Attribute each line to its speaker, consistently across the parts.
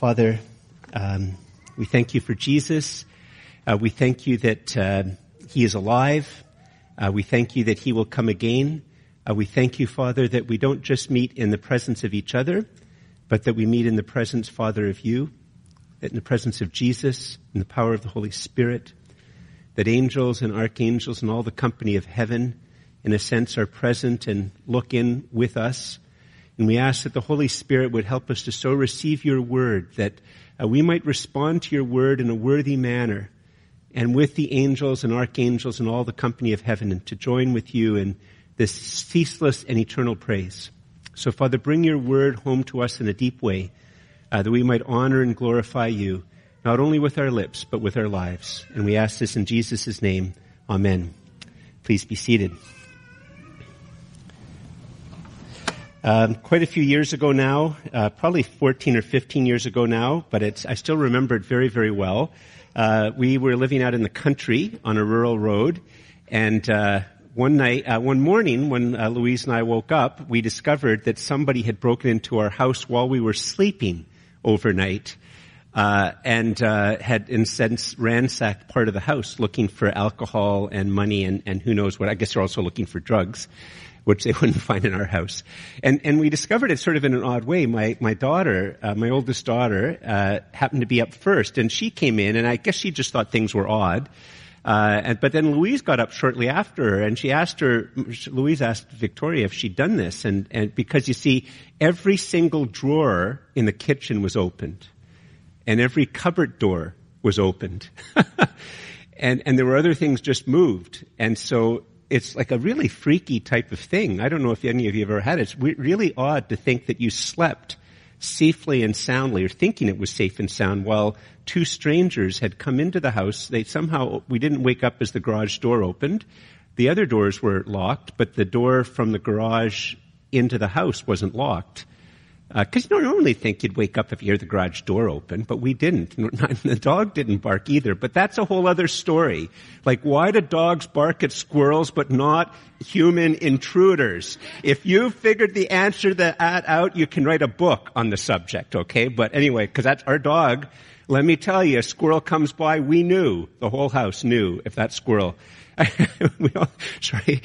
Speaker 1: Father, um, we thank you for Jesus. Uh, we thank you that uh, he is alive. Uh, we thank you that he will come again. Uh, we thank you, Father, that we don't just meet in the presence of each other, but that we meet in the presence, Father, of you, that in the presence of Jesus, in the power of the Holy Spirit, that angels and archangels and all the company of heaven, in a sense, are present and look in with us and we ask that the Holy Spirit would help us to so receive your word that uh, we might respond to your word in a worthy manner and with the angels and archangels and all the company of heaven and to join with you in this ceaseless and eternal praise. So Father, bring your word home to us in a deep way uh, that we might honor and glorify you, not only with our lips, but with our lives. And we ask this in Jesus' name. Amen. Please be seated. Um, quite a few years ago now, uh, probably 14 or 15 years ago now, but it's, I still remember it very, very well. Uh, we were living out in the country on a rural road, and uh, one night, uh, one morning, when uh, Louise and I woke up, we discovered that somebody had broken into our house while we were sleeping overnight. Uh, and had in sense ransacked part of the house looking for alcohol and money and, and who knows what. I guess they're also looking for drugs which they wouldn't find in our house. And, and we discovered it sort of in an odd way. My, my daughter, uh, my oldest daughter, uh, happened to be up first and she came in and I guess she just thought things were odd. Uh, and, but then Louise got up shortly after her and she asked her, Louise asked Victoria if she'd done this and, and because you see, every single drawer in the kitchen was opened and every cupboard door was opened. and, and there were other things just moved. And so it's like a really freaky type of thing. I don't know if any of you have ever had it. It's really odd to think that you slept safely and soundly or thinking it was safe and sound while two strangers had come into the house. They somehow, we didn't wake up as the garage door opened. The other doors were locked, but the door from the garage into the house wasn't locked. Because uh, you don't normally think you'd wake up if you hear the garage door open, but we didn't. The dog didn't bark either, but that's a whole other story. Like, why do dogs bark at squirrels but not human intruders? If you figured the answer to that out, you can write a book on the subject, okay? But anyway, because that's our dog. Let me tell you, a squirrel comes by, we knew, the whole house knew if that squirrel we all, sorry,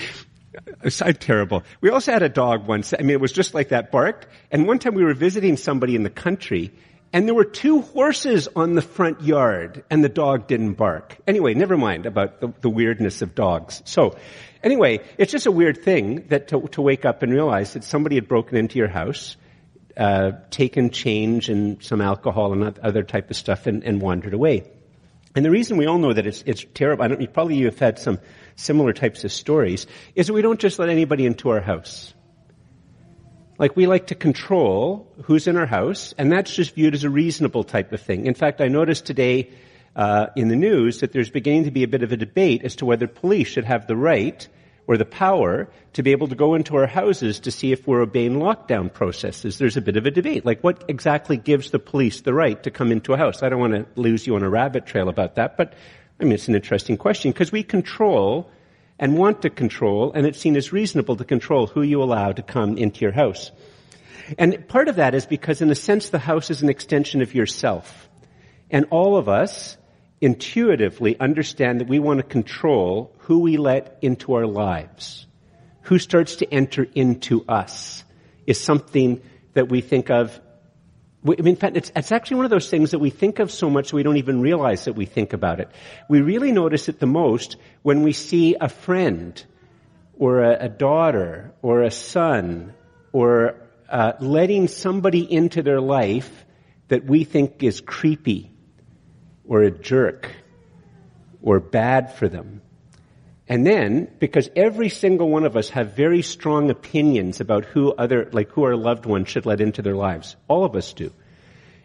Speaker 1: Aside terrible. We also had a dog once. I mean, it was just like that barked. And one time we were visiting somebody in the country and there were two horses on the front yard and the dog didn't bark. Anyway, never mind about the, the weirdness of dogs. So anyway, it's just a weird thing that to, to wake up and realize that somebody had broken into your house, uh, taken change and some alcohol and other type of stuff and, and wandered away. And the reason we all know that it's, it's terrible, I don't, probably you have had some similar types of stories, is that we don't just let anybody into our house. Like we like to control who's in our house, and that's just viewed as a reasonable type of thing. In fact, I noticed today uh, in the news that there's beginning to be a bit of a debate as to whether police should have the right or the power to be able to go into our houses to see if we're obeying lockdown processes. There's a bit of a debate. Like what exactly gives the police the right to come into a house? I don't want to lose you on a rabbit trail about that, but I mean, it's an interesting question because we control and want to control, and it's seen as reasonable to control who you allow to come into your house. And part of that is because in a sense the house is an extension of yourself. And all of us intuitively understand that we want to control who we let into our lives. Who starts to enter into us is something that we think of in fact, it's, it's, actually one of those things that we think of so much we don't even realize that we think about it. We really notice it the most when we see a friend or a, a daughter or a son or uh, letting somebody into their life that we think is creepy or a jerk or bad for them. And then, because every single one of us have very strong opinions about who other, like who our loved ones should let into their lives. All of us do.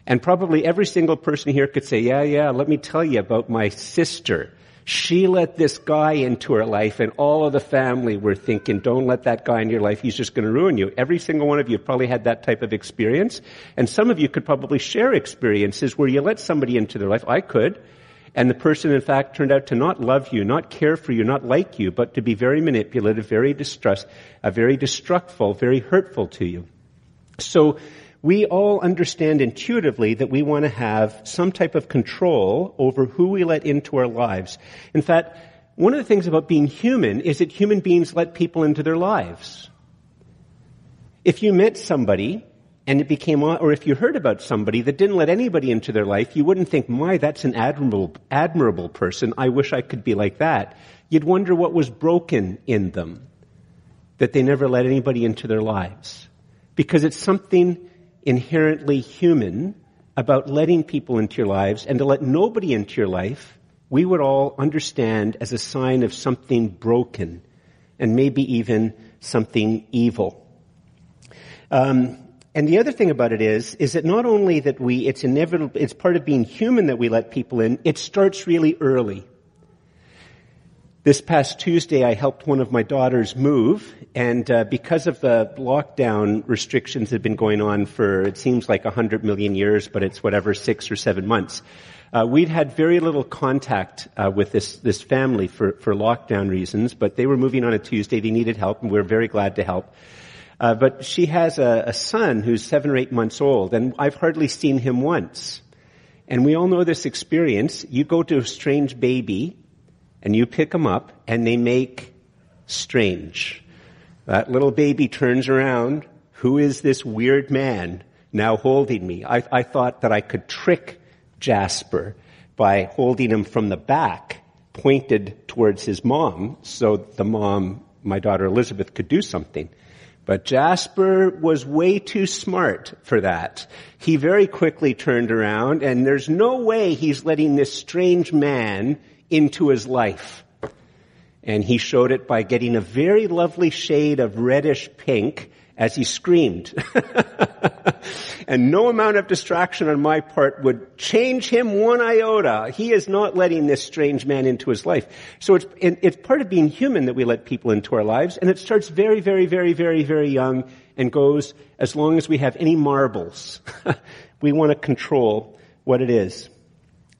Speaker 1: And probably every single person here could say, yeah, yeah, let me tell you about my sister. She let this guy into her life and all of the family were thinking, don't let that guy into your life. He's just going to ruin you. Every single one of you probably had that type of experience. And some of you could probably share experiences where you let somebody into their life. I could and the person in fact turned out to not love you, not care for you, not like you, but to be very manipulative, very distrust, uh, very destructful, very hurtful to you. So we all understand intuitively that we want to have some type of control over who we let into our lives. In fact, one of the things about being human is that human beings let people into their lives. If you met somebody and it became, or if you heard about somebody that didn't let anybody into their life, you wouldn't think, my, that's an admirable, admirable person. I wish I could be like that. You'd wonder what was broken in them that they never let anybody into their lives. Because it's something inherently human about letting people into your lives and to let nobody into your life, we would all understand as a sign of something broken and maybe even something evil. Um, and the other thing about it is, is that not only that we, it's inevitable, it's part of being human that we let people in, it starts really early. This past Tuesday, I helped one of my daughters move, and uh, because of the lockdown restrictions that have been going on for it seems like a hundred million years, but it's whatever six or seven months. Uh, we'd had very little contact uh, with this this family for for lockdown reasons, but they were moving on a Tuesday. They needed help, and we were very glad to help. Uh, but she has a, a son who's seven or eight months old, and I've hardly seen him once. And we all know this experience. You go to a strange baby and you pick them up and they make strange. That little baby turns around. Who is this weird man now holding me? I, I thought that I could trick Jasper by holding him from the back, pointed towards his mom, so the mom, my daughter Elizabeth, could do something. But Jasper was way too smart for that. He very quickly turned around and there's no way he's letting this strange man into his life. And he showed it by getting a very lovely shade of reddish pink as he screamed. and no amount of distraction on my part would change him one iota. He is not letting this strange man into his life. So it's, it's part of being human that we let people into our lives, and it starts very, very, very, very, very young and goes as long as we have any marbles. we want to control what it is.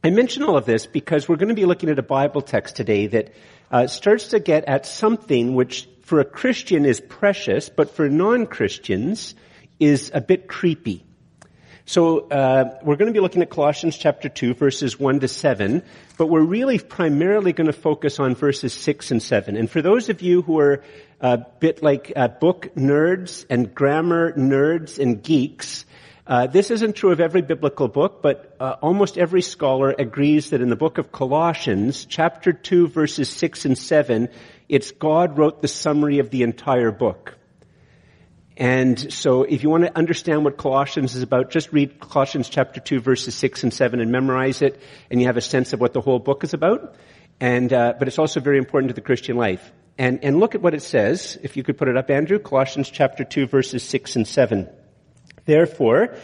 Speaker 1: I mention all of this because we're going to be looking at a Bible text today that uh, starts to get at something which for a Christian is precious, but for non-Christians is a bit creepy. So uh, we're going to be looking at Colossians chapter 2, verses 1 to 7, but we're really primarily going to focus on verses 6 and 7. And for those of you who are a bit like uh, book nerds and grammar nerds and geeks, uh, this isn't true of every biblical book, but uh, almost every scholar agrees that in the book of Colossians, chapter 2, verses 6 and 7, it's God wrote the summary of the entire book. And so if you want to understand what Colossians is about, just read Colossians chapter 2, verses 6 and 7 and memorize it, and you have a sense of what the whole book is about. And, uh, but it's also very important to the Christian life. And, and look at what it says. If you could put it up, Andrew. Colossians chapter 2, verses 6 and 7. Therefore,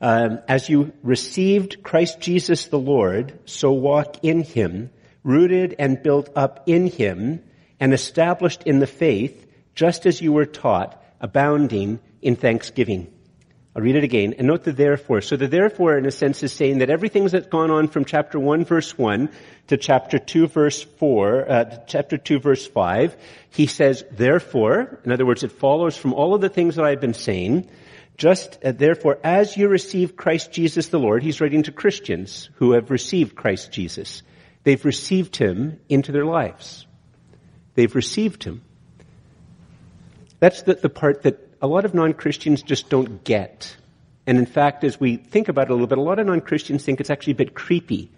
Speaker 1: um, as you received Christ Jesus the Lord, so walk in him, rooted and built up in him, and established in the faith, just as you were taught, abounding in thanksgiving. I'll read it again and note the therefore. So the therefore in a sense is saying that everything that's gone on from chapter 1 verse 1 to chapter 2 verse 4, uh, chapter 2 verse 5, he says therefore, in other words it follows from all of the things that I've been saying, just uh, therefore, as you receive Christ Jesus the Lord, he's writing to Christians who have received Christ Jesus. They've received him into their lives. They've received him. That's the, the part that a lot of non-Christians just don't get. And in fact, as we think about it a little bit, a lot of non-Christians think it's actually a bit creepy.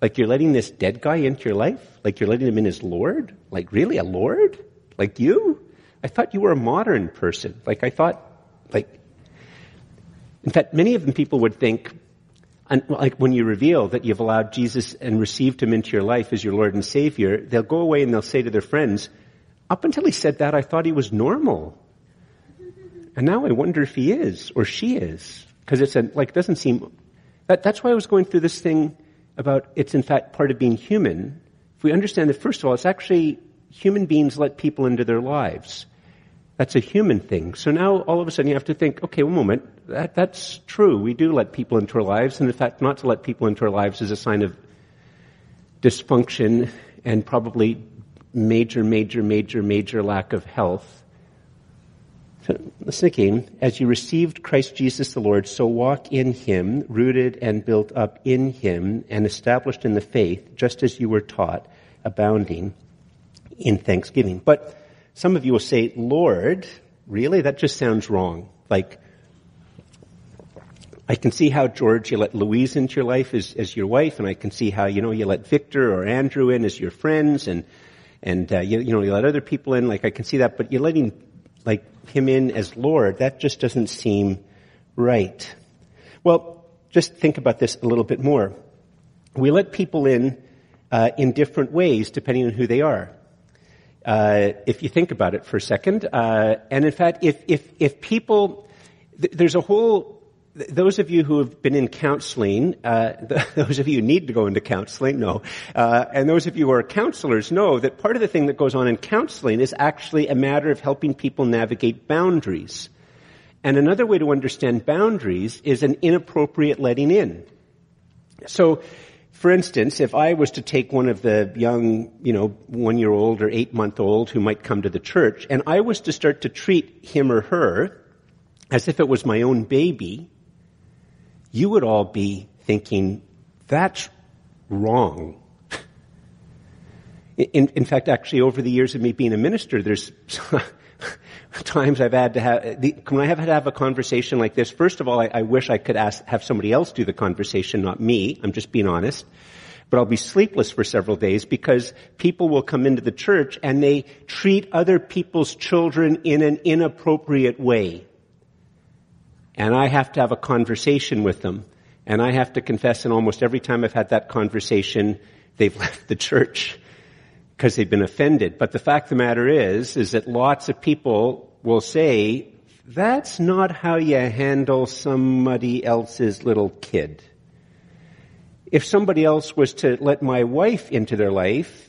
Speaker 1: Like you're letting this dead guy into your life? Like you're letting him in as Lord? Like really a Lord? Like you? I thought you were a modern person. Like I thought, like, in fact, many of them people would think, like when you reveal that you've allowed Jesus and received him into your life as your Lord and Savior, they'll go away and they'll say to their friends, up until he said that, I thought he was normal. And now I wonder if he is or she is. Because it's a, like, doesn't seem, that, that's why I was going through this thing about it's in fact part of being human. If we understand that, first of all, it's actually human beings let people into their lives. That's a human thing. So now all of a sudden you have to think, okay, one moment, that, that's true. We do let people into our lives, and in fact, not to let people into our lives is a sign of dysfunction and probably major, major, major, major lack of health. So, listen. As you received Christ Jesus the Lord, so walk in him, rooted and built up in him, and established in the faith, just as you were taught, abounding in thanksgiving. But some of you will say, Lord, really? That just sounds wrong. Like, I can see how, George, you let Louise into your life as, as your wife, and I can see how, you know, you let Victor or Andrew in as your friends, and, and, uh, you, you know, you let other people in, like I can see that, but you're letting like him in as Lord, that just doesn't seem right. Well, just think about this a little bit more. We let people in uh, in different ways depending on who they are. Uh, if you think about it for a second, uh, and in fact, if if if people, th- there's a whole those of you who have been in counseling, uh, those of you who need to go into counseling, know, uh, and those of you who are counselors know that part of the thing that goes on in counseling is actually a matter of helping people navigate boundaries. And another way to understand boundaries is an inappropriate letting in. So, for instance, if I was to take one of the young, you know, one year old or eight month old who might come to the church, and I was to start to treat him or her as if it was my own baby, you would all be thinking, that's wrong. In, in, fact, actually, over the years of me being a minister, there's times I've had to have, the, when I have had to have a conversation like this, first of all, I, I wish I could ask, have somebody else do the conversation, not me. I'm just being honest. But I'll be sleepless for several days because people will come into the church and they treat other people's children in an inappropriate way and I have to have a conversation with them. And I have to confess, and almost every time I've had that conversation, they've left the church because they've been offended. But the fact of the matter is, is that lots of people will say, that's not how you handle somebody else's little kid. If somebody else was to let my wife into their life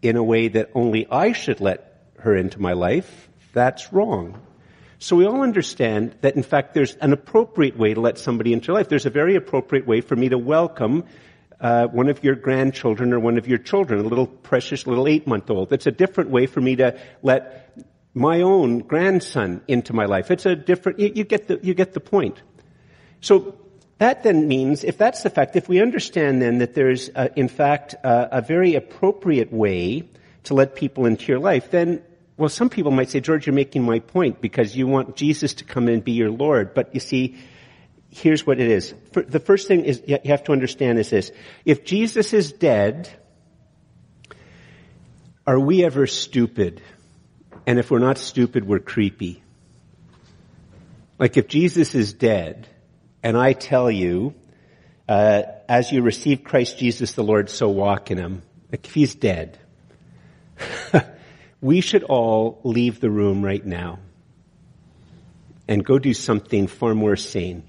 Speaker 1: in a way that only I should let her into my life, that's wrong. So we all understand that in fact there's an appropriate way to let somebody into life. There's a very appropriate way for me to welcome uh, one of your grandchildren or one of your children, a little precious little eight month old. It's a different way for me to let my own grandson into my life. It's a different, you, you get the, you get the point. So that then means, if that's the fact, if we understand then that there's, in fact, a very appropriate way to let people into your life, then well, some people might say, George, you're making my point because you want Jesus to come and be your Lord. But you see, here's what it is. The first thing is you have to understand is this. If Jesus is dead, are we ever stupid? And if we're not stupid, we're creepy. Like if Jesus is dead, and I tell you, uh, as you receive Christ Jesus the Lord, so walk in him. Like if he's dead. we should all leave the room right now and go do something far more sane.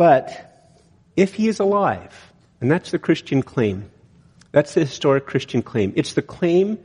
Speaker 1: But if he is alive, and that's the Christian claim, that's the historic Christian claim. It's the claim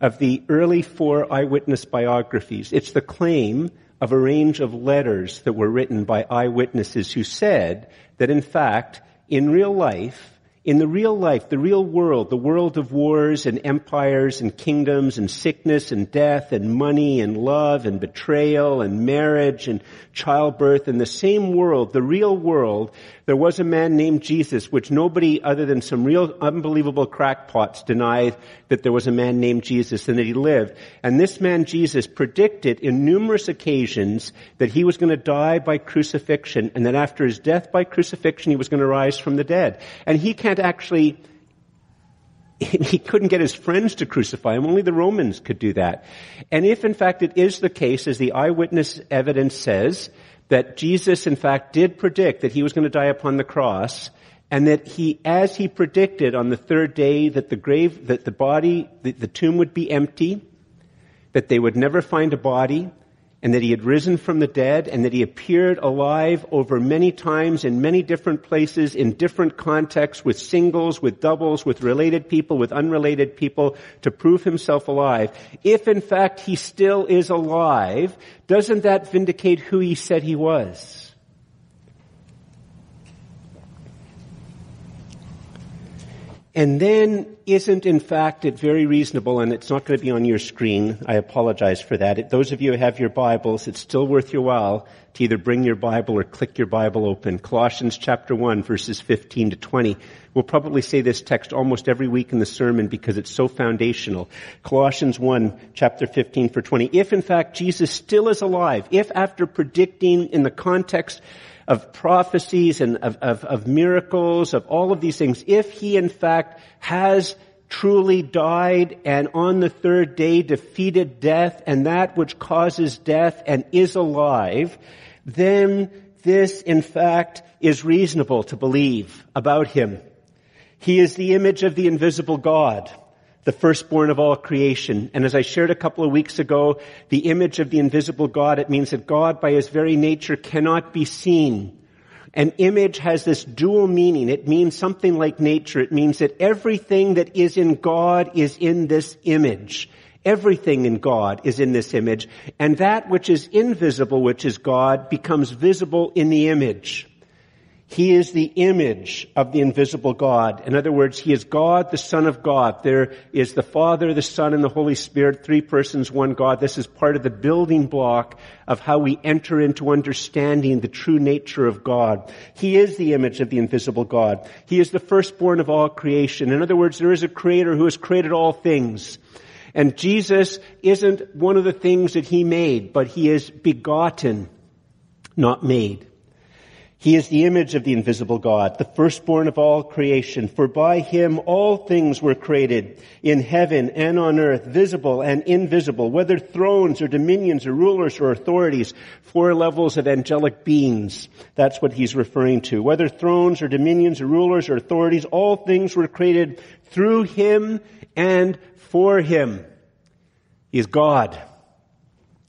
Speaker 1: of the early four eyewitness biographies. It's the claim of a range of letters that were written by eyewitnesses who said that in fact, in real life, in the real life, the real world, the world of wars and empires and kingdoms and sickness and death and money and love and betrayal and marriage and childbirth, in the same world, the real world, there was a man named Jesus, which nobody other than some real unbelievable crackpots denied that there was a man named Jesus and that he lived. And this man Jesus predicted in numerous occasions that he was going to die by crucifixion and that after his death by crucifixion he was going to rise from the dead. And he can't actually he couldn't get his friends to crucify him. Only the Romans could do that. And if in fact it is the case, as the eyewitness evidence says, that Jesus in fact did predict that he was going to die upon the cross and that he, as he predicted on the third day that the grave, that the body, the, the tomb would be empty, that they would never find a body, and that he had risen from the dead and that he appeared alive over many times in many different places in different contexts with singles, with doubles, with related people, with unrelated people to prove himself alive. If in fact he still is alive, doesn't that vindicate who he said he was? And then isn't in fact it very reasonable, and it's not going to be on your screen. I apologize for that. It, those of you who have your Bibles, it's still worth your while to either bring your Bible or click your Bible open. Colossians chapter 1 verses 15 to 20. We'll probably say this text almost every week in the sermon because it's so foundational. Colossians 1 chapter 15 for 20. If in fact Jesus still is alive, if after predicting in the context of prophecies and of, of, of miracles, of all of these things, if he in fact has truly died and on the third day defeated death and that which causes death and is alive, then this in fact is reasonable to believe about him. He is the image of the invisible God the firstborn of all creation. And as I shared a couple of weeks ago, the image of the invisible God, it means that God by his very nature cannot be seen. An image has this dual meaning. It means something like nature. It means that everything that is in God is in this image. Everything in God is in this image. And that which is invisible, which is God, becomes visible in the image. He is the image of the invisible God. In other words, He is God, the Son of God. There is the Father, the Son, and the Holy Spirit, three persons, one God. This is part of the building block of how we enter into understanding the true nature of God. He is the image of the invisible God. He is the firstborn of all creation. In other words, there is a creator who has created all things. And Jesus isn't one of the things that He made, but He is begotten, not made. He is the image of the invisible God, the firstborn of all creation. For by him all things were created in heaven and on earth, visible and invisible, whether thrones or dominions or rulers or authorities, four levels of angelic beings. That's what he's referring to. Whether thrones or dominions or rulers or authorities, all things were created through him and for him. He is God.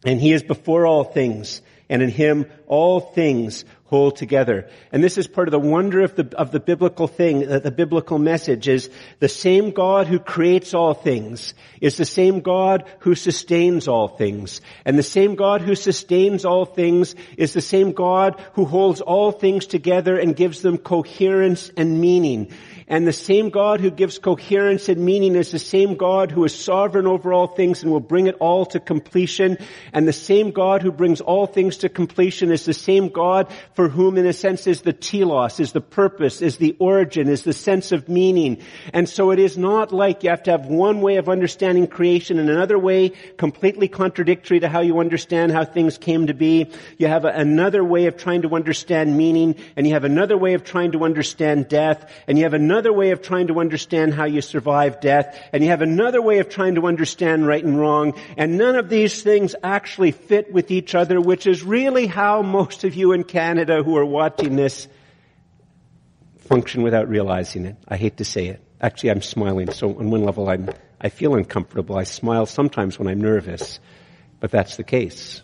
Speaker 1: And he is before all things and in him all things hold together. And this is part of the wonder of the, of the biblical thing, that the biblical message is the same God who creates all things is the same God who sustains all things. And the same God who sustains all things is the same God who holds all things together and gives them coherence and meaning. And the same God who gives coherence and meaning is the same God who is sovereign over all things and will bring it all to completion. And the same God who brings all things to completion is the same God for whom in a sense is the telos, is the purpose, is the origin, is the sense of meaning. And so it is not like you have to have one way of understanding creation and another way completely contradictory to how you understand how things came to be. You have another way of trying to understand meaning and you have another way of trying to understand death and you have another another way of trying to understand how you survive death, and you have another way of trying to understand right and wrong, and none of these things actually fit with each other, which is really how most of you in Canada who are watching this function without realizing it. I hate to say it. Actually, I'm smiling, so on one level I'm, I feel uncomfortable. I smile sometimes when I'm nervous, but that's the case.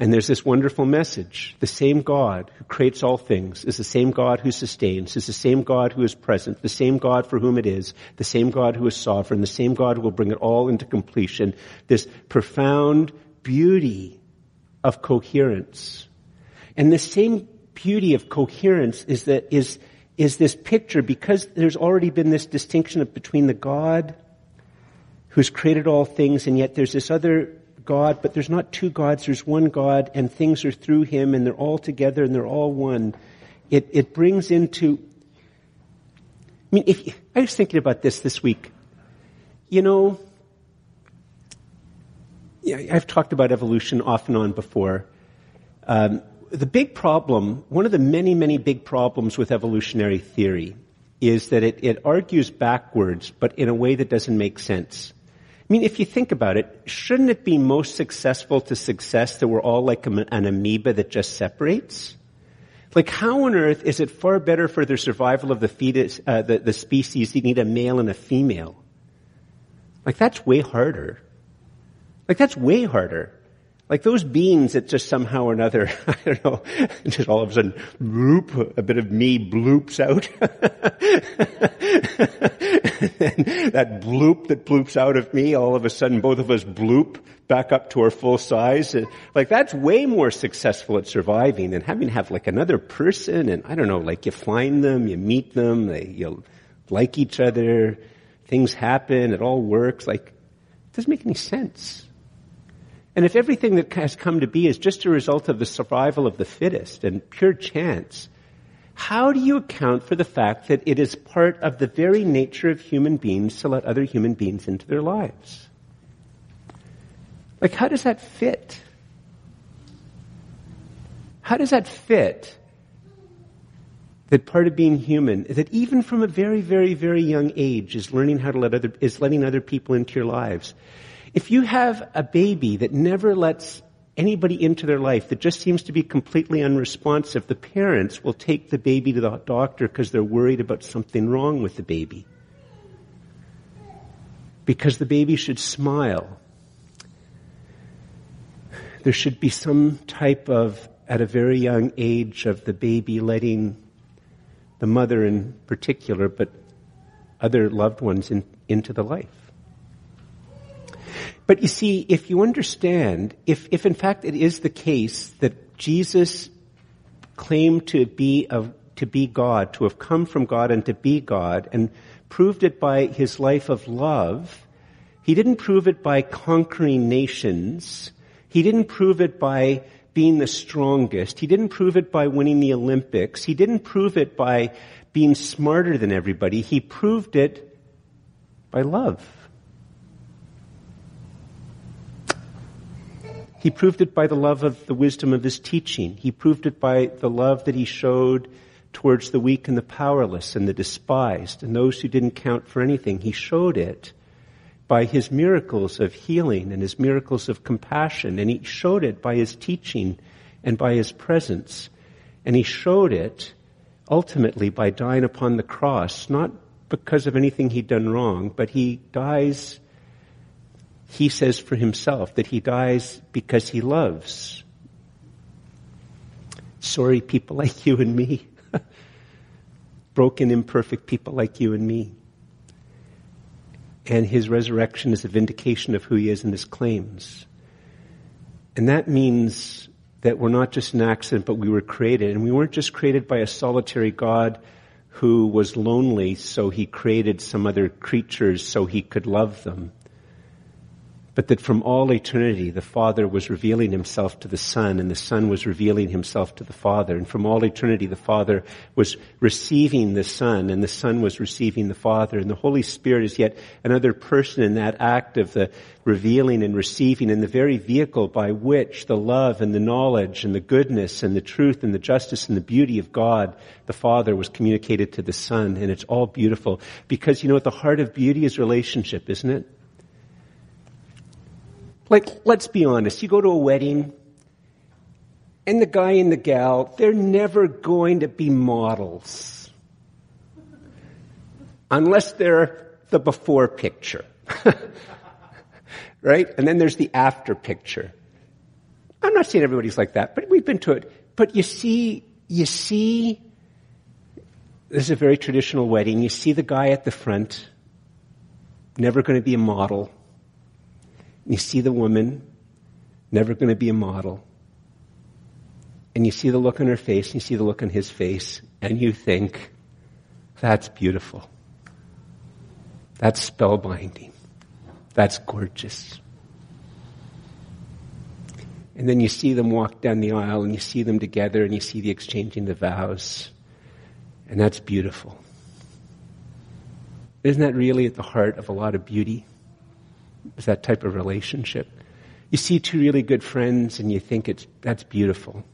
Speaker 1: And there's this wonderful message. The same God who creates all things is the same God who sustains, is the same God who is present, the same God for whom it is, the same God who is sovereign, the same God who will bring it all into completion. This profound beauty of coherence. And the same beauty of coherence is that, is, is this picture because there's already been this distinction between the God who's created all things and yet there's this other God, but there's not two gods, there's one God, and things are through Him, and they're all together, and they're all one. It, it brings into, I mean, if, I was thinking about this this week. You know, yeah, I've talked about evolution off and on before. Um, the big problem, one of the many, many big problems with evolutionary theory is that it, it argues backwards, but in a way that doesn't make sense. I mean, if you think about it, shouldn't it be most successful to success that we're all like an amoeba that just separates? Like, how on earth is it far better for the survival of the fetus, uh, the, the species, you need a male and a female? Like, that's way harder. Like, that's way harder. Like those beans that just somehow or another, I don't know, just all of a sudden, bloop, a bit of me bloops out. that bloop that bloops out of me, all of a sudden both of us bloop back up to our full size. Uh, like that's way more successful at surviving than having to have like another person and I don't know, like you find them, you meet them, they, you like each other, things happen, it all works. Like, it doesn't make any sense. And if everything that has come to be is just a result of the survival of the fittest and pure chance, how do you account for the fact that it is part of the very nature of human beings to let other human beings into their lives? Like, how does that fit? How does that fit? That part of being human, that even from a very, very, very young age is learning how to let other, is letting other people into your lives. If you have a baby that never lets anybody into their life that just seems to be completely unresponsive, the parents will take the baby to the doctor because they're worried about something wrong with the baby. Because the baby should smile. There should be some type of, at a very young age, of the baby letting the mother in particular, but other loved ones in, into the life. But you see, if you understand, if, if in fact it is the case that Jesus claimed to be of, to be God, to have come from God and to be God, and proved it by his life of love, he didn't prove it by conquering nations. He didn't prove it by being the strongest. He didn't prove it by winning the Olympics. He didn't prove it by being smarter than everybody. He proved it by love. He proved it by the love of the wisdom of his teaching. He proved it by the love that he showed towards the weak and the powerless and the despised and those who didn't count for anything. He showed it by his miracles of healing and his miracles of compassion. And he showed it by his teaching and by his presence. And he showed it ultimately by dying upon the cross, not because of anything he'd done wrong, but he dies he says for himself that he dies because he loves. Sorry people like you and me. Broken, imperfect people like you and me. And his resurrection is a vindication of who he is and his claims. And that means that we're not just an accident, but we were created. And we weren't just created by a solitary God who was lonely, so he created some other creatures so he could love them but that from all eternity the Father was revealing himself to the Son and the Son was revealing himself to the Father. And from all eternity the Father was receiving the Son and the Son was receiving the Father. And the Holy Spirit is yet another person in that act of the revealing and receiving and the very vehicle by which the love and the knowledge and the goodness and the truth and the justice and the beauty of God, the Father, was communicated to the Son. And it's all beautiful because you know at the heart of beauty is relationship, isn't it? Like, let's be honest. You go to a wedding, and the guy and the gal, they're never going to be models. Unless they're the before picture. right? And then there's the after picture. I'm not saying everybody's like that, but we've been to it. But you see, you see, this is a very traditional wedding. You see the guy at the front, never going to be a model. You see the woman, never going to be a model. And you see the look on her face, and you see the look on his face, and you think, that's beautiful. That's spellbinding. That's gorgeous. And then you see them walk down the aisle, and you see them together, and you see the exchanging the vows. And that's beautiful. Isn't that really at the heart of a lot of beauty? Is that type of relationship. You see two really good friends and you think it's, that's beautiful.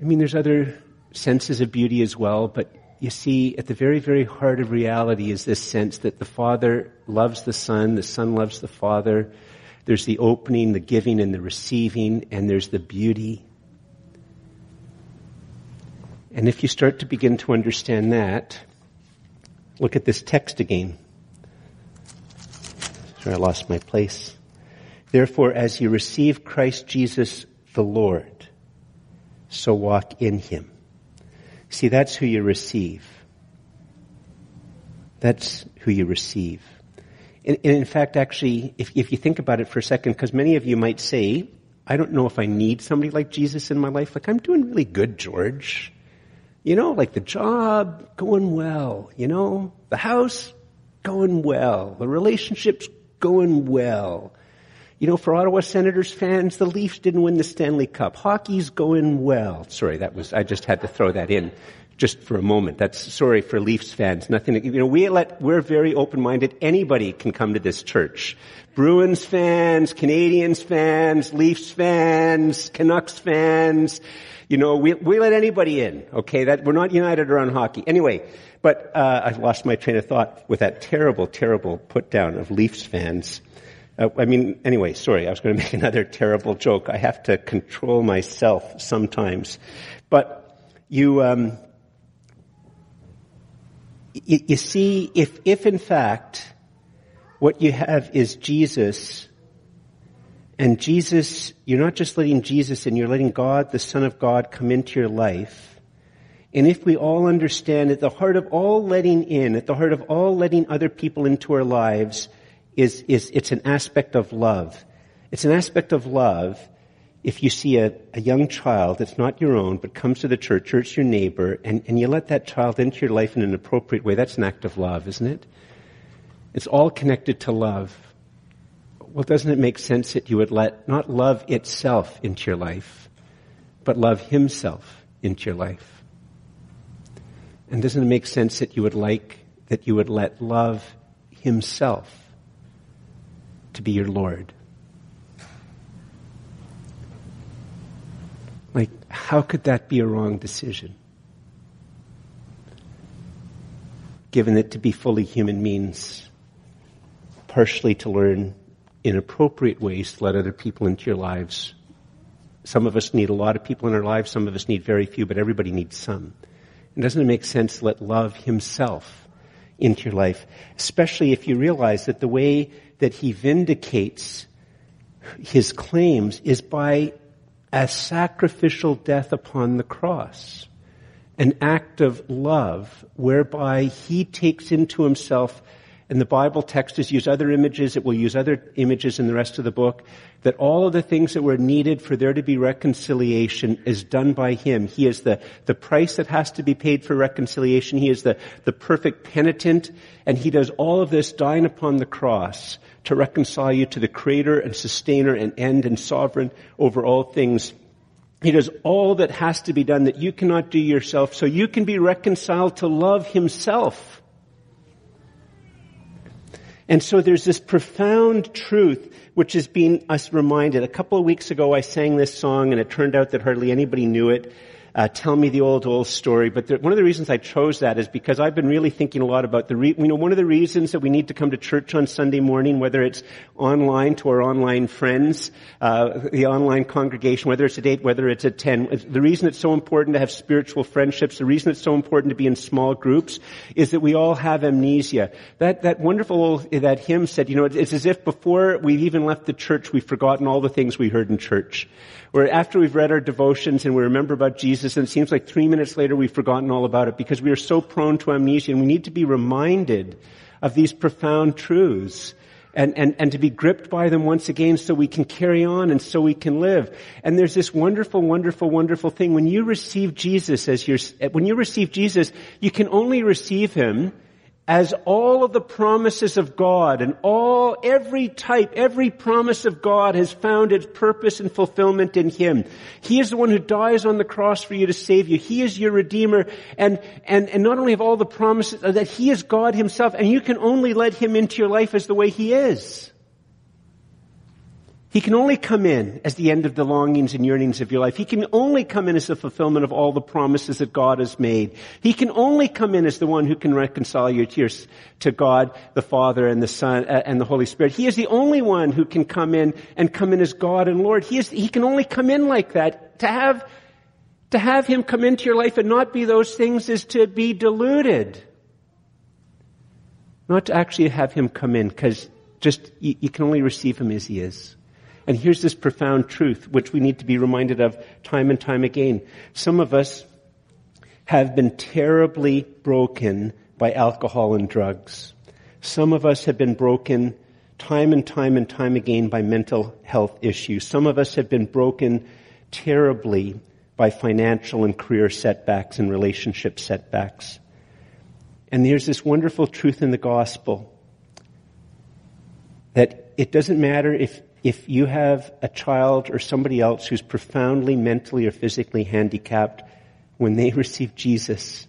Speaker 1: I mean, there's other senses of beauty as well, but you see, at the very, very heart of reality is this sense that the Father loves the Son, the Son loves the Father. There's the opening, the giving, and the receiving, and there's the beauty. And if you start to begin to understand that, look at this text again. I lost my place. Therefore, as you receive Christ Jesus the Lord, so walk in Him. See, that's who you receive. That's who you receive. And, and in fact, actually, if, if you think about it for a second, because many of you might say, I don't know if I need somebody like Jesus in my life. Like, I'm doing really good, George. You know, like the job going well, you know, the house going well, the relationships going well. You know, for Ottawa Senators fans, the Leafs didn't win the Stanley Cup. Hockey's going well. Sorry, that was, I just had to throw that in just for a moment. That's sorry for Leafs fans. Nothing, you know, we let, we're very open-minded. Anybody can come to this church. Bruins fans, Canadiens fans, Leafs fans, Canucks fans, you know, we, we let anybody in, okay? That, we're not united around hockey. Anyway, but, uh, I lost my train of thought with that terrible, terrible put down of Leafs fans. Uh, I mean, anyway, sorry, I was going to make another terrible joke. I have to control myself sometimes. But you, um, you, you see, if, if in fact what you have is Jesus and Jesus, you're not just letting Jesus in, you're letting God, the Son of God, come into your life. And if we all understand at the heart of all letting in, at the heart of all letting other people into our lives, is, is it's an aspect of love. It's an aspect of love if you see a, a young child that's not your own, but comes to the church, or it's your neighbor, and, and you let that child into your life in an appropriate way, that's an act of love, isn't it? It's all connected to love well, doesn't it make sense that you would let not love itself into your life, but love himself into your life? And doesn't it make sense that you would like, that you would let love himself to be your Lord? Like, how could that be a wrong decision? Given that to be fully human means partially to learn in appropriate ways to let other people into your lives. Some of us need a lot of people in our lives, some of us need very few, but everybody needs some. Doesn't it make sense to let love himself into your life? Especially if you realize that the way that he vindicates his claims is by a sacrificial death upon the cross. An act of love whereby he takes into himself and the Bible text has used other images, it will use other images in the rest of the book, that all of the things that were needed for there to be reconciliation is done by Him. He is the, the price that has to be paid for reconciliation. He is the, the perfect penitent, and He does all of this dying upon the cross to reconcile you to the Creator and Sustainer and End and Sovereign over all things. He does all that has to be done that you cannot do yourself so you can be reconciled to love Himself. And so there's this profound truth which is being us reminded. A couple of weeks ago I sang this song and it turned out that hardly anybody knew it uh, tell me the old old story. But the, one of the reasons I chose that is because I've been really thinking a lot about the. Re, you know, one of the reasons that we need to come to church on Sunday morning, whether it's online to our online friends, uh, the online congregation, whether it's at eight, whether it's at ten. The reason it's so important to have spiritual friendships, the reason it's so important to be in small groups, is that we all have amnesia. That that wonderful old, that hymn said, you know, it's as if before we've even left the church, we've forgotten all the things we heard in church. Or after we've read our devotions and we remember about Jesus and it seems like three minutes later we've forgotten all about it because we are so prone to amnesia and we need to be reminded of these profound truths and, and, and to be gripped by them once again so we can carry on and so we can live. And there's this wonderful, wonderful, wonderful thing. When you receive Jesus as your, when you receive Jesus, you can only receive Him as all of the promises of God and all, every type, every promise of God has found its purpose and fulfillment in Him. He is the one who dies on the cross for you to save you. He is your Redeemer and, and, and not only have all the promises, that He is God Himself and you can only let Him into your life as the way He is. He can only come in as the end of the longings and yearnings of your life. He can only come in as the fulfillment of all the promises that God has made. He can only come in as the one who can reconcile your tears to God, the Father and the Son uh, and the Holy Spirit. He is the only one who can come in and come in as God and Lord. He is, he can only come in like that. To have, to have Him come into your life and not be those things is to be deluded. Not to actually have Him come in because just, you, you can only receive Him as He is. And here's this profound truth, which we need to be reminded of time and time again. Some of us have been terribly broken by alcohol and drugs. Some of us have been broken time and time and time again by mental health issues. Some of us have been broken terribly by financial and career setbacks and relationship setbacks. And there's this wonderful truth in the gospel that it doesn't matter if, if you have a child or somebody else who's profoundly mentally or physically handicapped, when they receive Jesus,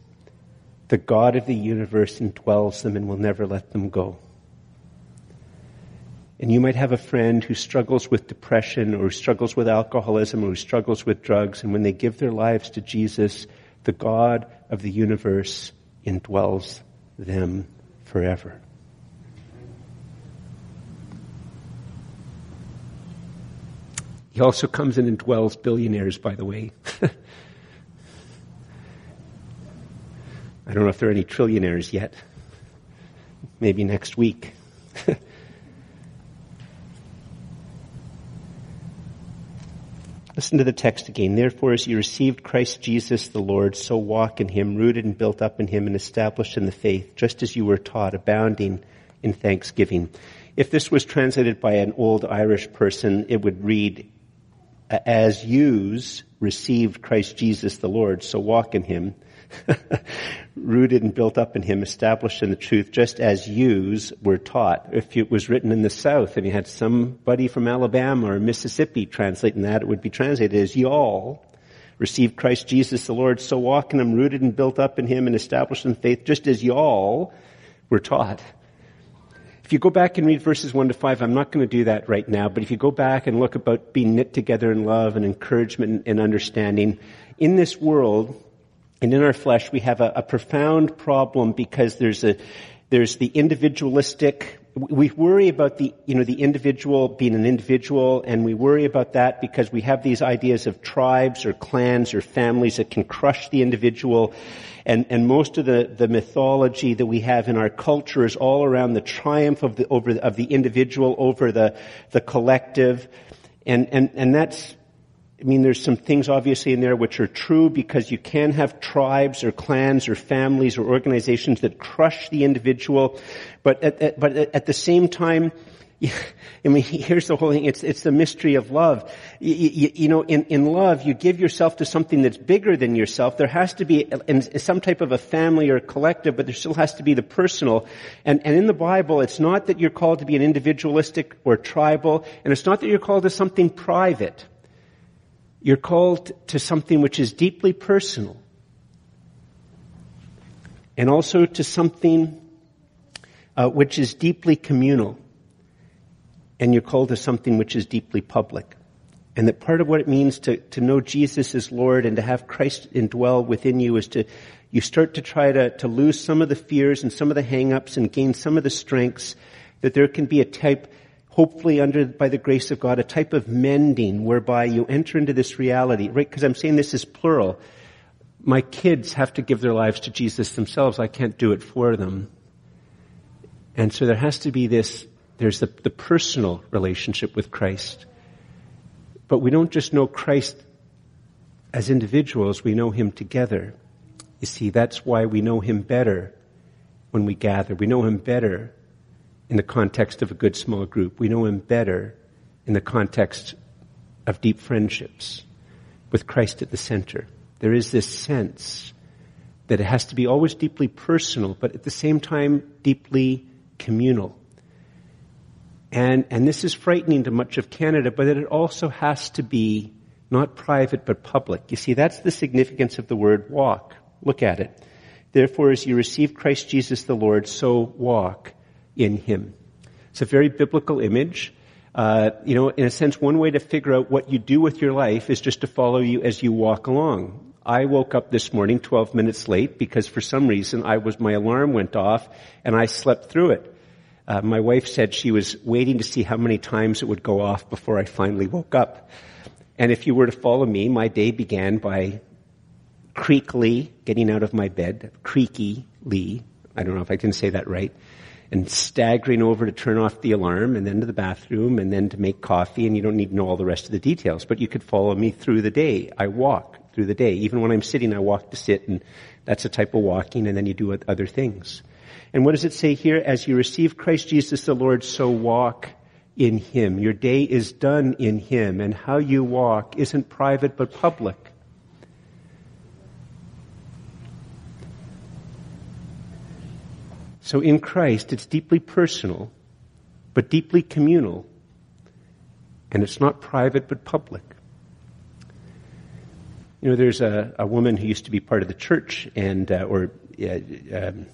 Speaker 1: the God of the universe indwells them and will never let them go. And you might have a friend who struggles with depression or who struggles with alcoholism or who struggles with drugs, and when they give their lives to Jesus, the God of the universe indwells them forever. He also comes in and dwells billionaires, by the way. I don't know if there are any trillionaires yet. Maybe next week. Listen to the text again. Therefore, as you received Christ Jesus the Lord, so walk in him, rooted and built up in him and established in the faith, just as you were taught, abounding in thanksgiving. If this was translated by an old Irish person, it would read, as yous received Christ Jesus the Lord, so walk in him, rooted and built up in him, established in the truth, just as yous were taught. If it was written in the South and you had somebody from Alabama or Mississippi translating that, it would be translated as y'all received Christ Jesus the Lord, so walk in him, rooted and built up in him and established in faith, just as y'all were taught. If you go back and read verses 1 to 5, I'm not going to do that right now, but if you go back and look about being knit together in love and encouragement and understanding, in this world and in our flesh, we have a, a profound problem because there's a, there's the individualistic we worry about the, you know, the individual being an individual and we worry about that because we have these ideas of tribes or clans or families that can crush the individual. And, and most of the, the mythology that we have in our culture is all around the triumph of the, over, of the individual over the, the collective. And, and, and that's, I mean, there's some things obviously in there which are true because you can have tribes or clans or families or organizations that crush the individual, but at, at, but at the same time, I mean, here's the whole thing. It's, it's the mystery of love. You, you, you, know, in, in love, you give yourself to something that's bigger than yourself. There has to be some type of a family or a collective, but there still has to be the personal. And, and in the Bible, it's not that you're called to be an individualistic or tribal, and it's not that you're called to something private. You're called to something which is deeply personal. And also to something uh, which is deeply communal. And you're called to something which is deeply public. And that part of what it means to, to know Jesus as Lord and to have Christ indwell within you is to, you start to try to, to lose some of the fears and some of the hang-ups and gain some of the strengths that there can be a type hopefully under, by the grace of God, a type of mending whereby you enter into this reality, right? Because I'm saying this is plural. My kids have to give their lives to Jesus themselves. I can't do it for them. And so there has to be this, there's the, the personal relationship with Christ. But we don't just know Christ as individuals, we know Him together. You see, that's why we know Him better when we gather. We know Him better in the context of a good small group. We know Him better in the context of deep friendships with Christ at the center. There is this sense that it has to be always deeply personal, but at the same time deeply communal. And, and this is frightening to much of Canada, but it also has to be not private but public. You see, that's the significance of the word walk. Look at it. Therefore, as you receive Christ Jesus the Lord, so walk in him. It's a very biblical image. Uh, you know, in a sense, one way to figure out what you do with your life is just to follow you as you walk along. I woke up this morning 12 minutes late because for some reason I was, my alarm went off and I slept through it. Uh, my wife said she was waiting to see how many times it would go off before I finally woke up. And if you were to follow me, my day began by creakily getting out of my bed, creakyly. I don't know if I can say that right and staggering over to turn off the alarm and then to the bathroom and then to make coffee and you don't need to know all the rest of the details, but you could follow me through the day. I walk through the day. Even when I'm sitting, I walk to sit and that's a type of walking, and then you do other things. And what does it say here? As you receive Christ Jesus the Lord, so walk in Him. Your day is done in Him, and how you walk isn't private but public. So in Christ, it's deeply personal, but deeply communal, and it's not private but public. You know, there's a, a woman who used to be part of the church and, uh, or, uh, um,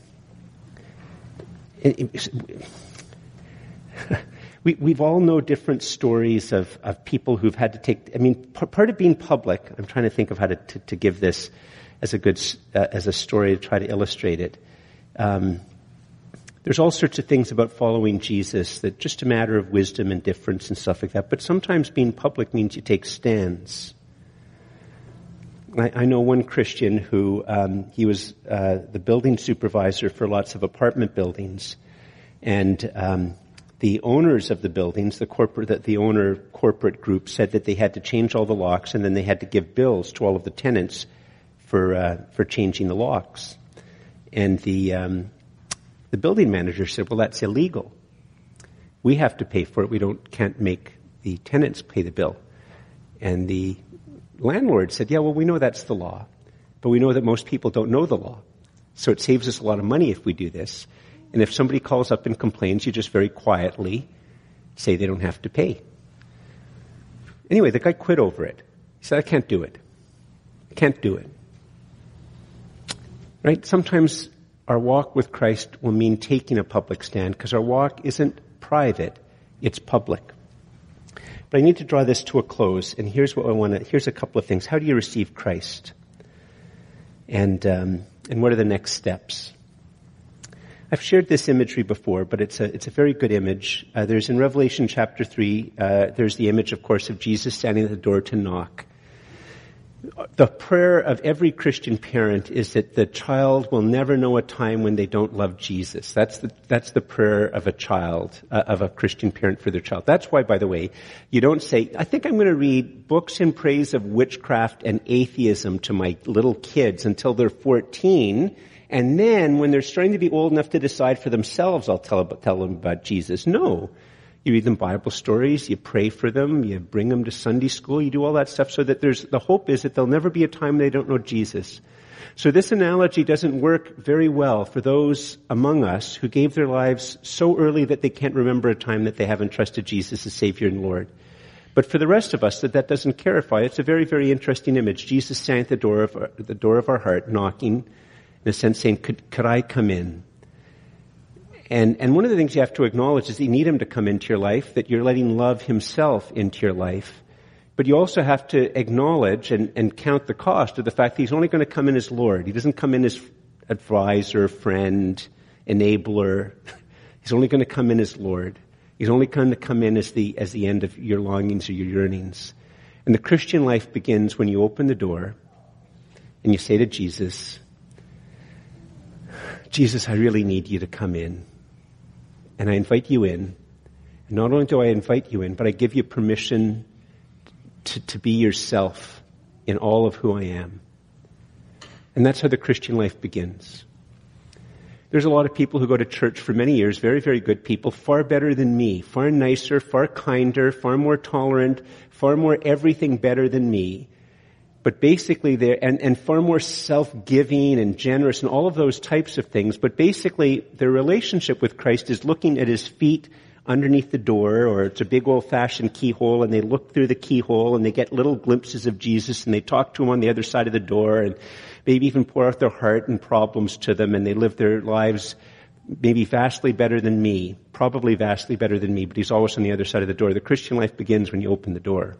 Speaker 1: we, we've all know different stories of, of people who've had to take, I mean, part of being public, I'm trying to think of how to, to, to give this as a good, uh, as a story to try to illustrate it. Um, there's all sorts of things about following Jesus that just a matter of wisdom and difference and stuff like that. But sometimes being public means you take stands. I, I know one Christian who um, he was uh, the building supervisor for lots of apartment buildings, and um, the owners of the buildings, the corporate, that the owner corporate group said that they had to change all the locks, and then they had to give bills to all of the tenants for uh, for changing the locks. And the um, the building manager said, "Well, that's illegal. We have to pay for it. We don't can't make the tenants pay the bill." And the landlord said, yeah, well, we know that's the law, but we know that most people don't know the law. So it saves us a lot of money if we do this. And if somebody calls up and complains, you just very quietly say they don't have to pay. Anyway, the guy quit over it. He said, I can't do it. I can't do it. Right? Sometimes our walk with Christ will mean taking a public stand because our walk isn't private, it's public. But I need to draw this to a close, and here's what I want to, here's a couple of things. How do you receive Christ? And, um, and what are the next steps? I've shared this imagery before, but it's a, it's a very good image. Uh, there's in Revelation chapter 3, uh, there's the image, of course, of Jesus standing at the door to knock the prayer of every Christian parent is that the child will never know a time when they don't love Jesus. That's the, that's the prayer of a child, uh, of a Christian parent for their child. That's why, by the way, you don't say, I think I'm going to read books in praise of witchcraft and atheism to my little kids until they're 14. And then when they're starting to be old enough to decide for themselves, I'll tell, tell them about Jesus. No. You read them Bible stories, you pray for them, you bring them to Sunday school, you do all that stuff so that there's, the hope is that there'll never be a time they don't know Jesus. So this analogy doesn't work very well for those among us who gave their lives so early that they can't remember a time that they haven't trusted Jesus as Savior and Lord. But for the rest of us that that doesn't clarify, it's a very, very interesting image. Jesus standing at the door of our, the door of our heart, knocking, in a sense saying, could, could I come in? And, and one of the things you have to acknowledge is you need him to come into your life, that you're letting love himself into your life. But you also have to acknowledge and, and count the cost of the fact that he's only going to come in as Lord. He doesn't come in as advisor, friend, enabler. He's only going to come in as Lord. He's only going to come in as the, as the end of your longings or your yearnings. And the Christian life begins when you open the door and you say to Jesus, Jesus, I really need you to come in and I invite you in. And not only do I invite you in, but I give you permission to, to be yourself in all of who I am. And that's how the Christian life begins. There's a lot of people who go to church for many years, very, very good people, far better than me, far nicer, far kinder, far more tolerant, far more everything better than me but basically they're, and, and far more self-giving and generous and all of those types of things. But basically their relationship with Christ is looking at his feet underneath the door or it's a big old fashioned keyhole and they look through the keyhole and they get little glimpses of Jesus and they talk to him on the other side of the door and maybe even pour out their heart and problems to them and they live their lives maybe vastly better than me, probably vastly better than me, but he's always on the other side of the door. The Christian life begins when you open the door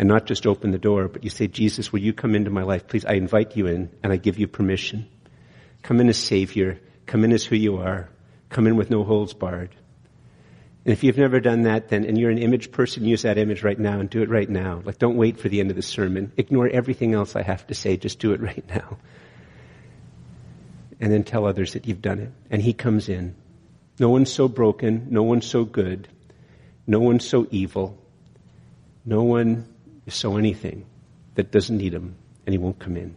Speaker 1: and not just open the door, but you say, Jesus, will you come into my life? Please, I invite you in and I give you permission. Come in as Savior. Come in as who you are. Come in with no holds barred. And if you've never done that, then, and you're an image person, use that image right now and do it right now. Like, don't wait for the end of the sermon. Ignore everything else I have to say. Just do it right now. And then tell others that you've done it. And He comes in. No one's so broken. No one's so good. No one's so evil. No one sow anything that doesn't need him and he won't come in.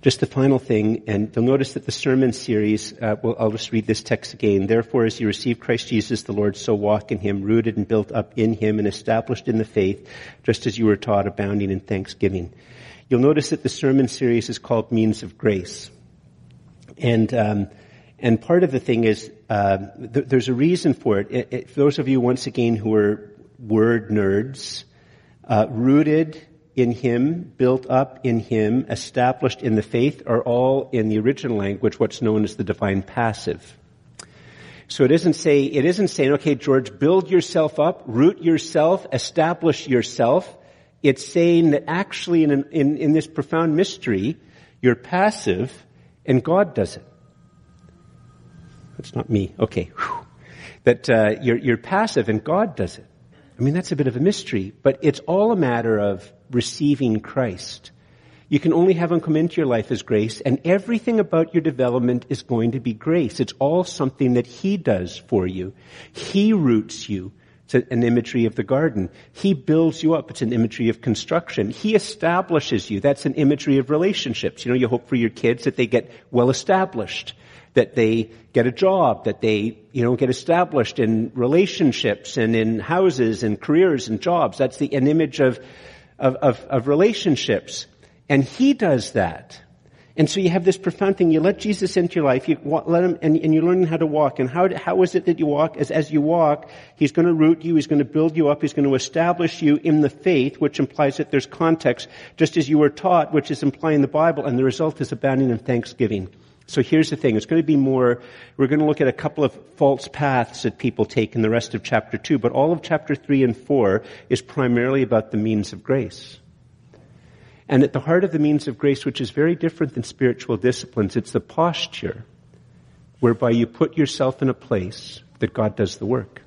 Speaker 1: Just the final thing, and you'll notice that the sermon series, uh, well, I'll just read this text again. Therefore, as you receive Christ Jesus the Lord, so walk in him, rooted and built up in him and established in the faith, just as you were taught, abounding in thanksgiving. You'll notice that the sermon series is called Means of Grace. And, um, and part of the thing is, uh, th- there's a reason for it. It, it. For those of you, once again, who are word nerds, uh, rooted in Him, built up in Him, established in the faith are all in the original language what's known as the divine passive. So it isn't say, it isn't saying, okay, George, build yourself up, root yourself, establish yourself. It's saying that actually in, an, in, in this profound mystery, you're passive and God does it. That's not me. Okay. Whew. That uh, you're, you're passive and God does it. I mean, that's a bit of a mystery, but it's all a matter of receiving Christ. You can only have him come into your life as grace, and everything about your development is going to be grace. It's all something that he does for you. He roots you. It's an imagery of the garden. He builds you up. It's an imagery of construction. He establishes you. That's an imagery of relationships. You know, you hope for your kids that they get well established that they get a job, that they, you know, get established in relationships and in houses and careers and jobs. That's the, an image of, of, of, of relationships. And he does that. And so you have this profound thing. You let Jesus into your life. You let him, and, and you learn how to walk. And how, how is it that you walk? As, as you walk, he's going to root you. He's going to build you up. He's going to establish you in the faith, which implies that there's context, just as you were taught, which is implying the Bible. And the result is abounding in thanksgiving. So here's the thing. It's going to be more, we're going to look at a couple of false paths that people take in the rest of chapter 2, but all of chapter 3 and 4 is primarily about the means of grace. And at the heart of the means of grace, which is very different than spiritual disciplines, it's the posture whereby you put yourself in a place that God does the work.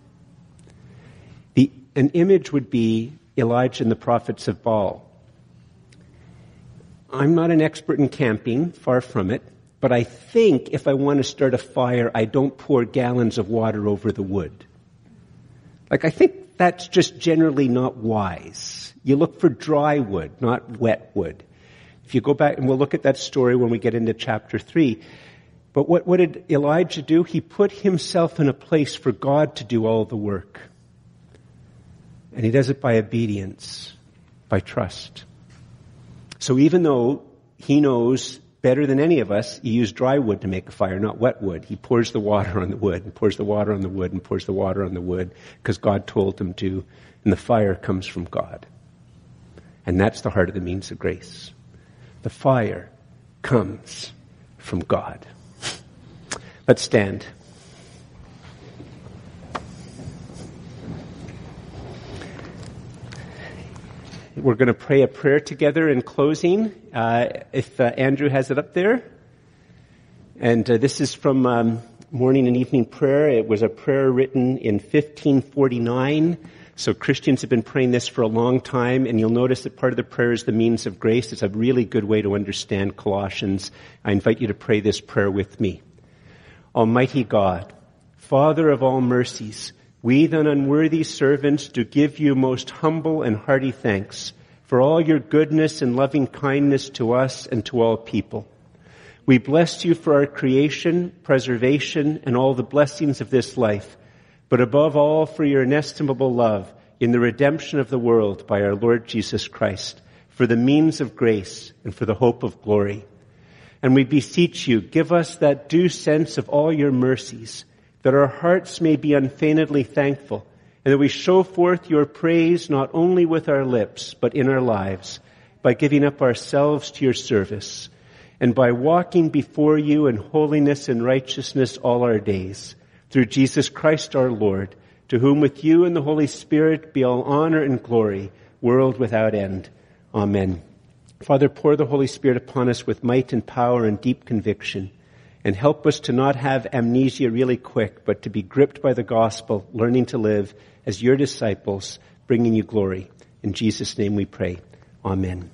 Speaker 1: The, an image would be Elijah and the prophets of Baal. I'm not an expert in camping, far from it. But I think if I want to start a fire, I don't pour gallons of water over the wood. Like, I think that's just generally not wise. You look for dry wood, not wet wood. If you go back, and we'll look at that story when we get into chapter 3. But what, what did Elijah do? He put himself in a place for God to do all the work. And he does it by obedience, by trust. So even though he knows better than any of us, he used dry wood to make a fire, not wet wood. He pours the water on the wood and pours the water on the wood and pours the water on the wood because God told him to, and the fire comes from God. And that's the heart of the means of grace. The fire comes from God. Let's stand. We're going to pray a prayer together in closing. Uh, if uh, Andrew has it up there. And uh, this is from um, morning and evening prayer. It was a prayer written in 1549. So Christians have been praying this for a long time, and you'll notice that part of the prayer is the means of grace. It's a really good way to understand Colossians. I invite you to pray this prayer with me. Almighty God, Father of all mercies, we, the unworthy servants, do give you most humble and hearty thanks for all your goodness and loving kindness to us and to all people. We bless you for our creation, preservation, and all the blessings of this life, but above all for your inestimable love in the redemption of the world by our Lord Jesus Christ, for the means of grace and for the hope of glory. And we beseech you, give us that due sense of all your mercies, that our hearts may be unfeignedly thankful, and that we show forth your praise not only with our lips, but in our lives, by giving up ourselves to your service, and by walking before you in holiness and righteousness all our days, through Jesus Christ our Lord, to whom with you and the Holy Spirit be all honor and glory, world without end. Amen. Father, pour the Holy Spirit upon us with might and power and deep conviction and help us to not have amnesia really quick, but to be gripped by the gospel, learning to live as your disciples, bringing you glory. In Jesus' name we pray. Amen.